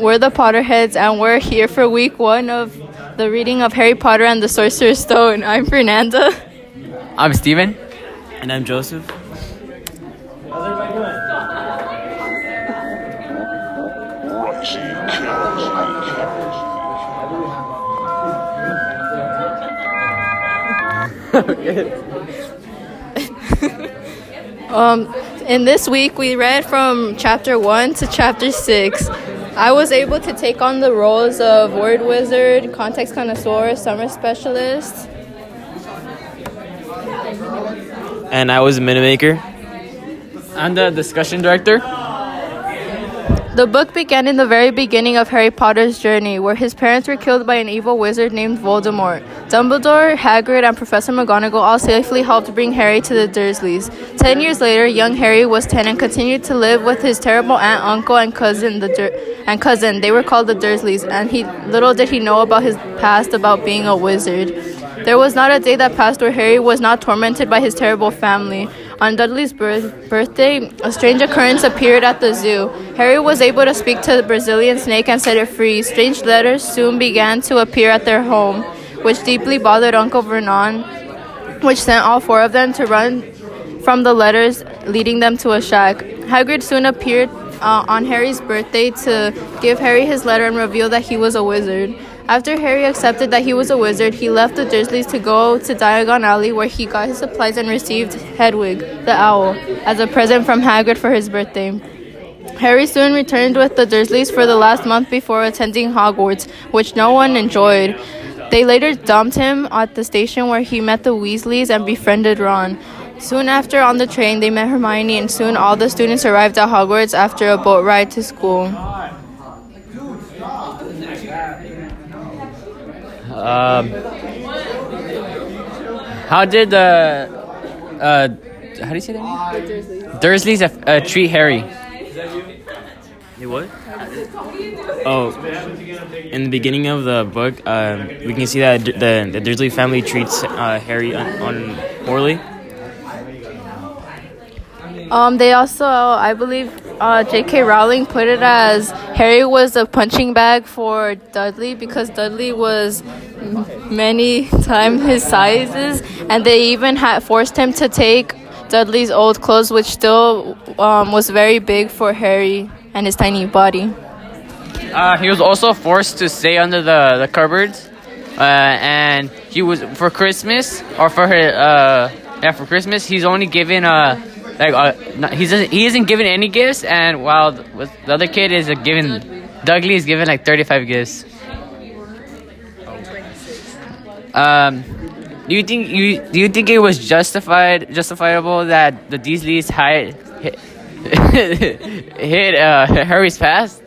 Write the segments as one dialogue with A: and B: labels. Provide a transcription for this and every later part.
A: We're the Potterheads, and we're here for week one of the reading of Harry Potter and the Sorcerer's Stone. I'm Fernanda.
B: I'm Steven.
C: And I'm Joseph.
A: Um, in this week, we read from chapter 1 to chapter 6. I was able to take on the roles of word wizard, context connoisseur, summer specialist.
C: And I was a minute maker.
B: I'm the discussion director.
A: The book began in the very beginning of Harry Potter's journey, where his parents were killed by an evil wizard named Voldemort. Dumbledore, Hagrid, and Professor McGonagall all safely helped bring Harry to the Dursleys. Ten years later, young Harry was ten and continued to live with his terrible aunt, uncle, and cousin. The Dur- and cousin, they were called the Dursleys, and he little did he know about his past about being a wizard. There was not a day that passed where Harry was not tormented by his terrible family. On Dudley's birth- birthday, a strange occurrence appeared at the zoo. Harry was able to speak to the Brazilian snake and set it free. Strange letters soon began to appear at their home, which deeply bothered Uncle Vernon, which sent all four of them to run from the letters, leading them to a shack. Hagrid soon appeared uh, on Harry's birthday to give Harry his letter and reveal that he was a wizard. After Harry accepted that he was a wizard, he left the Dursleys to go to Diagon Alley where he got his supplies and received Hedwig, the owl, as a present from Hagrid for his birthday. Harry soon returned with the Dursleys for the last month before attending Hogwarts, which no one enjoyed. They later dumped him at the station where he met the Weasleys and befriended Ron. Soon after, on the train, they met Hermione, and soon all the students arrived at Hogwarts after a boat ride to school.
B: Um, how did the uh, how do you say that? name? Dursleys uh, treat Harry.
C: They what? Oh, in the beginning of the book, um, we can see that the the Dursley family treats uh, Harry on, on poorly.
A: Um, they also, I believe, uh, J.K. Rowling put it as Harry was a punching bag for Dudley because Dudley was many times his sizes, and they even had forced him to take Dudley's old clothes, which still um, was very big for Harry and his tiny body.
B: Uh, he was also forced to stay under the the cupboards, uh, and he was for Christmas or for her. Uh, yeah, for Christmas, he's only given uh like uh, not, he doesn't he isn't given any gifts, and while the, the other kid is uh, given Dudley is given like thirty five gifts. Um, do you think you do you think it was justified justifiable that the Deasleys hide hit, hit uh, Harry's past?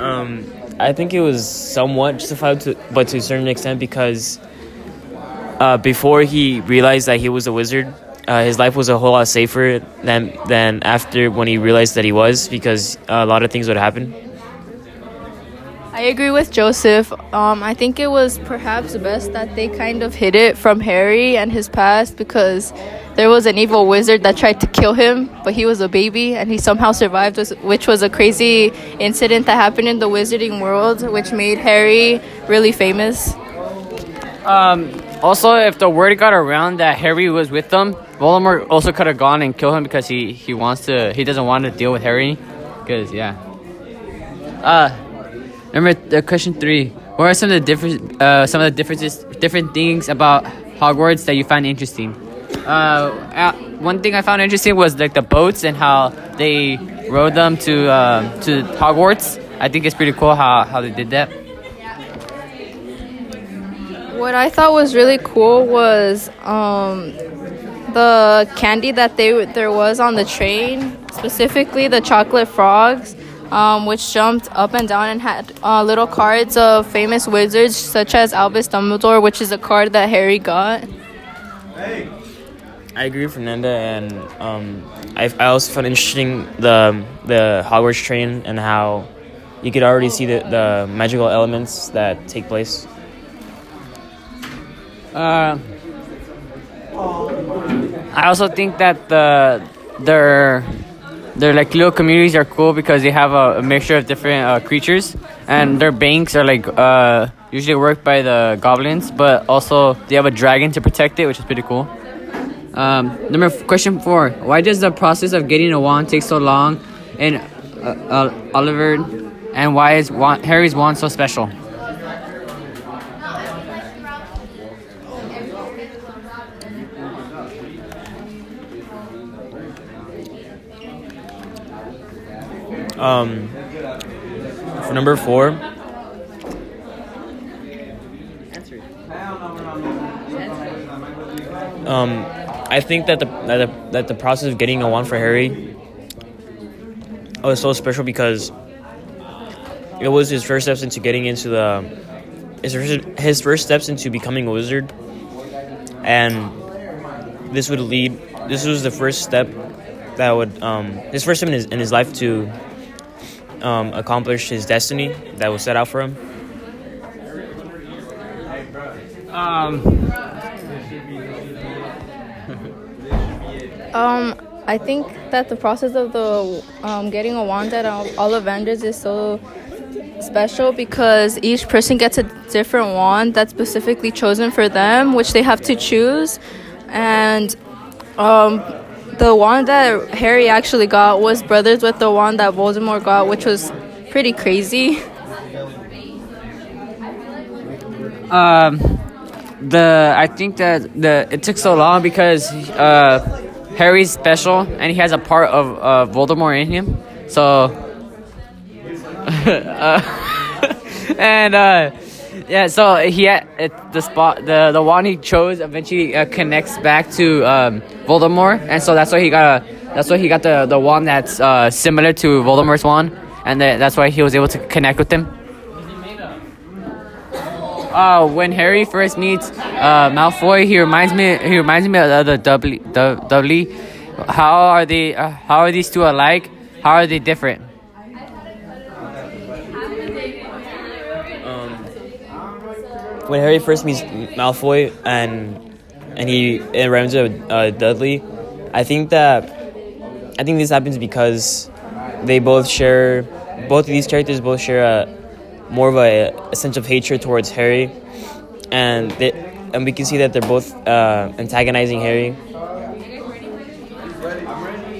C: Um, I think it was somewhat justified, to, but to a certain extent because uh, before he realized that he was a wizard, uh, his life was a whole lot safer than than after when he realized that he was, because a lot of things would happen.
A: I agree with Joseph. Um, I think it was perhaps best that they kind of hid it from Harry and his past because there was an evil wizard that tried to kill him, but he was a baby and he somehow survived, which was a crazy incident that happened in the wizarding world, which made Harry really famous.
B: Um, also, if the word got around that Harry was with them, Voldemort also could have gone and killed him because he, he wants to he doesn't want to deal with Harry. Because yeah. Uh, number uh, question three. What are some of the different uh, some of the differences different things about Hogwarts that you find interesting? Uh, one thing I found interesting was like the boats and how they rowed them to uh, to Hogwarts. I think it's pretty cool how, how they did that.
A: What I thought was really cool was um, the candy that they there was on the train, specifically the chocolate frogs, um, which jumped up and down and had uh, little cards of famous wizards such as Albus Dumbledore, which is a card that Harry got.
C: I agree with Fernanda, and um, I, I also found interesting the the Hogwarts train and how you could already see the, the magical elements that take place.
B: Uh, I also think that the their their like little communities are cool because they have a, a mixture of different uh, creatures, and their banks are like uh, usually worked by the goblins, but also they have a dragon to protect it, which is pretty cool. Um, number f- question four: Why does the process of getting a wand take so long in uh, uh, Ollivander, and why is Harry's wand so special?
C: Um, for number four, um, I think that the, that the that the process of getting a wand for Harry was so special because it was his first steps into getting into the his first, his first steps into becoming a wizard, and this would lead. This was the first step that would um, his first step in his in his life to um, accomplish his destiny that was set out for him.
B: Um,
A: Um, I think that the process of the um, getting a wand at all, Ollivanders is so special because each person gets a different wand that's specifically chosen for them, which they have to choose. And um, the wand that Harry actually got was brothers with the wand that Voldemort got, which was pretty crazy.
B: um, the I think that the it took so long because uh, Harry's special and he has a part of uh, Voldemort in him. So, uh, and uh, yeah, so he had it, the spot the the one he chose eventually uh, connects back to um, Voldemort, and so that's why he got a that's why he got the the one that's uh, similar to Voldemort's one, and the, that's why he was able to connect with him. Uh, when Harry first meets uh, Malfoy, he reminds me he reminds me of the. Du- Dudley. How are they? Uh, how are these two alike? How are they different?
C: When Harry first meets Malfoy and and he reminds him uh, Dudley, I think that I think this happens because they both share both of these characters both share a more of a, a sense of hatred towards Harry, and they, and we can see that they're both uh, antagonizing Harry.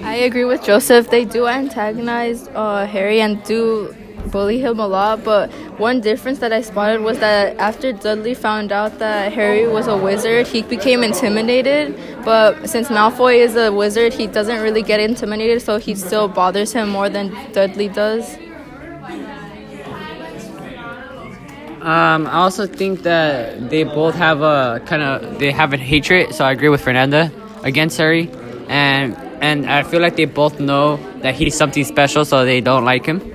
A: I agree with Joseph. They do antagonize uh, Harry and do bully him a lot. But one difference that I spotted was that after Dudley found out that Harry was a wizard, he became intimidated. But since Malfoy is a wizard, he doesn't really get intimidated, so he still bothers him more than Dudley does.
B: Um, I also think that they both have a kind of they have a hatred. So I agree with Fernanda against Harry, and and I feel like they both know that he's something special, so they don't like him.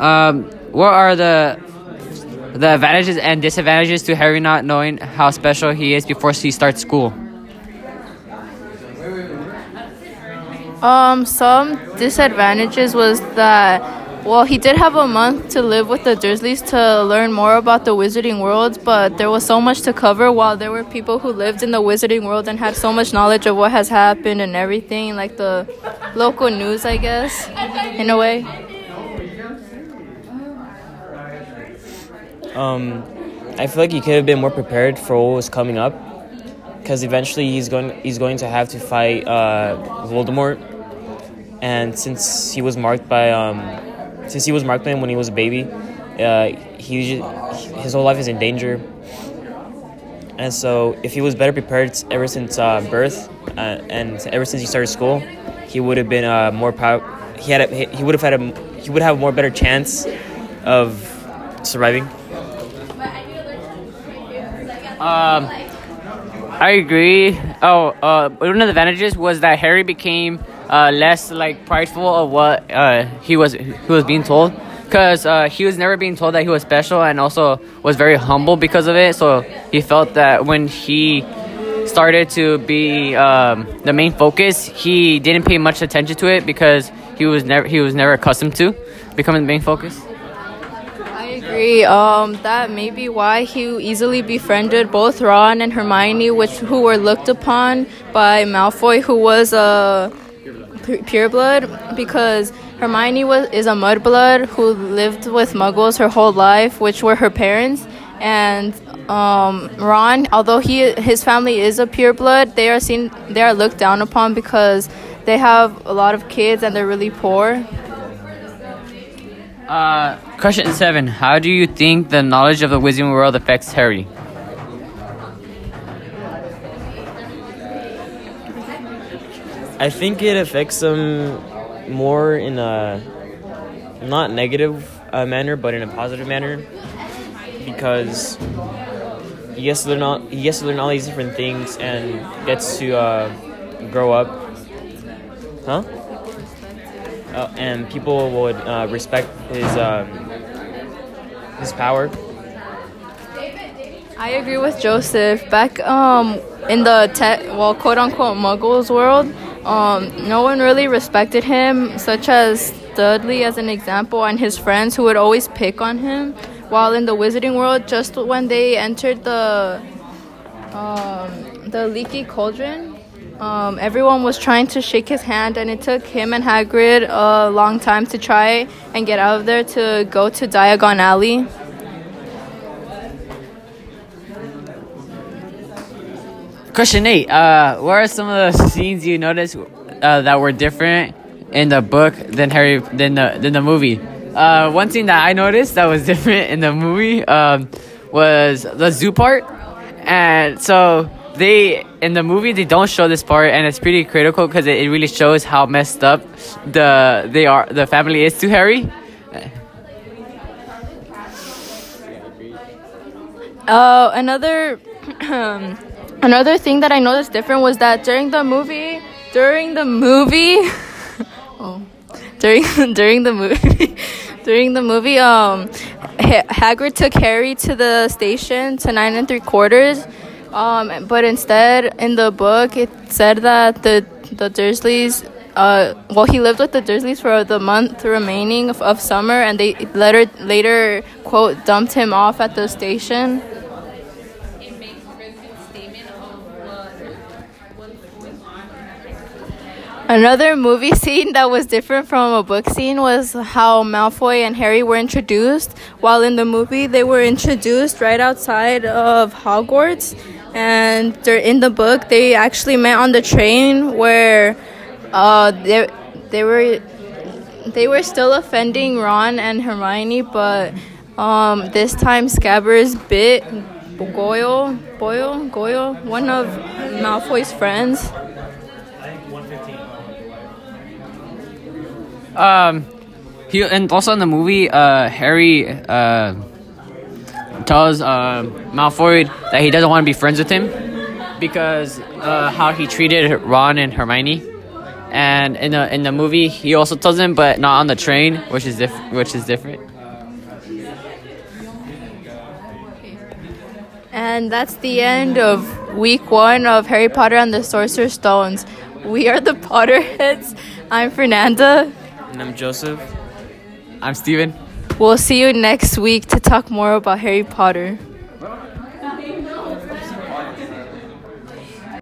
B: Um, what are the the advantages and disadvantages to Harry not knowing how special he is before he starts school?
A: Um, some disadvantages was that well, he did have a month to live with the Dursleys to learn more about the wizarding world, but there was so much to cover while there were people who lived in the wizarding world and had so much knowledge of what has happened and everything, like the local news, I guess, in a way.
C: Um, I feel like he could have been more prepared for what was coming up, because eventually he's going he's going to have to fight uh, Voldemort, and since he was marked by um, since he was marked by him when he was a baby, uh, he his whole life is in danger. And so, if he was better prepared ever since uh, birth uh, and ever since he started school, he would have been uh, more power. He had a, he would have had a he would have a more better chance of surviving.
B: Um, I agree. Oh, uh, one of the advantages was that Harry became uh, less like prideful of what uh, he was he was being told, because uh, he was never being told that he was special, and also was very humble because of it. So he felt that when he started to be um, the main focus, he didn't pay much attention to it because he was never he was never accustomed to becoming the main focus.
A: I agree. Um, that may be why he easily befriended both Ron and Hermione, which who were looked upon by Malfoy, who was a pu- pureblood, because Hermione was is a mudblood who lived with Muggles her whole life, which were her parents, and um, Ron, although he his family is a pureblood, they are seen they are looked down upon because they have a lot of kids and they're really poor.
B: Uh, question seven. How do you think the knowledge of the Wizarding World affects Harry?
C: I think it affects him more in a not negative uh, manner, but in a positive manner, because he gets to learn all he gets to learn all these different things and gets to uh, grow up. Huh? Uh, and people would uh, respect his um, his power.
A: I agree with Joseph. Back um in the te- well quote unquote Muggles world, um no one really respected him, such as Dudley as an example, and his friends who would always pick on him. While in the Wizarding world, just when they entered the um, the leaky cauldron, um, everyone was trying to shake his hand, and it took him and Hagrid a long time to try and get out of there to go to Diagon Alley.
B: Question eight. Uh, what are some of the scenes you noticed uh, that were different in the book than Harry than the than the movie? Uh, one thing that I noticed that was different in the movie um, was the zoo part, and so they in the movie they don't show this part, and it's pretty critical because it, it really shows how messed up the they are the family is to Harry.
A: Uh, another another thing that I noticed different was that during the movie, during the movie, oh, during during the movie, during the movie, um, ha- Hagrid took Harry to the station to nine and three quarters. Um, but instead, in the book, it said that the the Dursleys. Uh, well, he lived with the Dursleys for the month remaining of, of summer, and they later later quote dumped him off at the station. Another movie scene that was different from a book scene was how Malfoy and Harry were introduced. While in the movie, they were introduced right outside of Hogwarts, and they're in the book, they actually met on the train where uh, they they were they were still offending Ron and Hermione, but um, this time Scabbers bit Goyle, Boyle, Goyle, one of Malfoy's friends.
B: Um, he and also in the movie, uh, Harry uh tells uh, Malfoy that he doesn't want to be friends with him because uh, how he treated Ron and Hermione. And in the in the movie, he also tells him, but not on the train, which is diff- which is different.
A: And that's the end of week one of Harry Potter and the Sorcerer's Stones. We are the Potterheads. I'm Fernanda.
C: And I'm Joseph.
B: I'm Steven.
A: We'll see you next week to talk more about Harry Potter.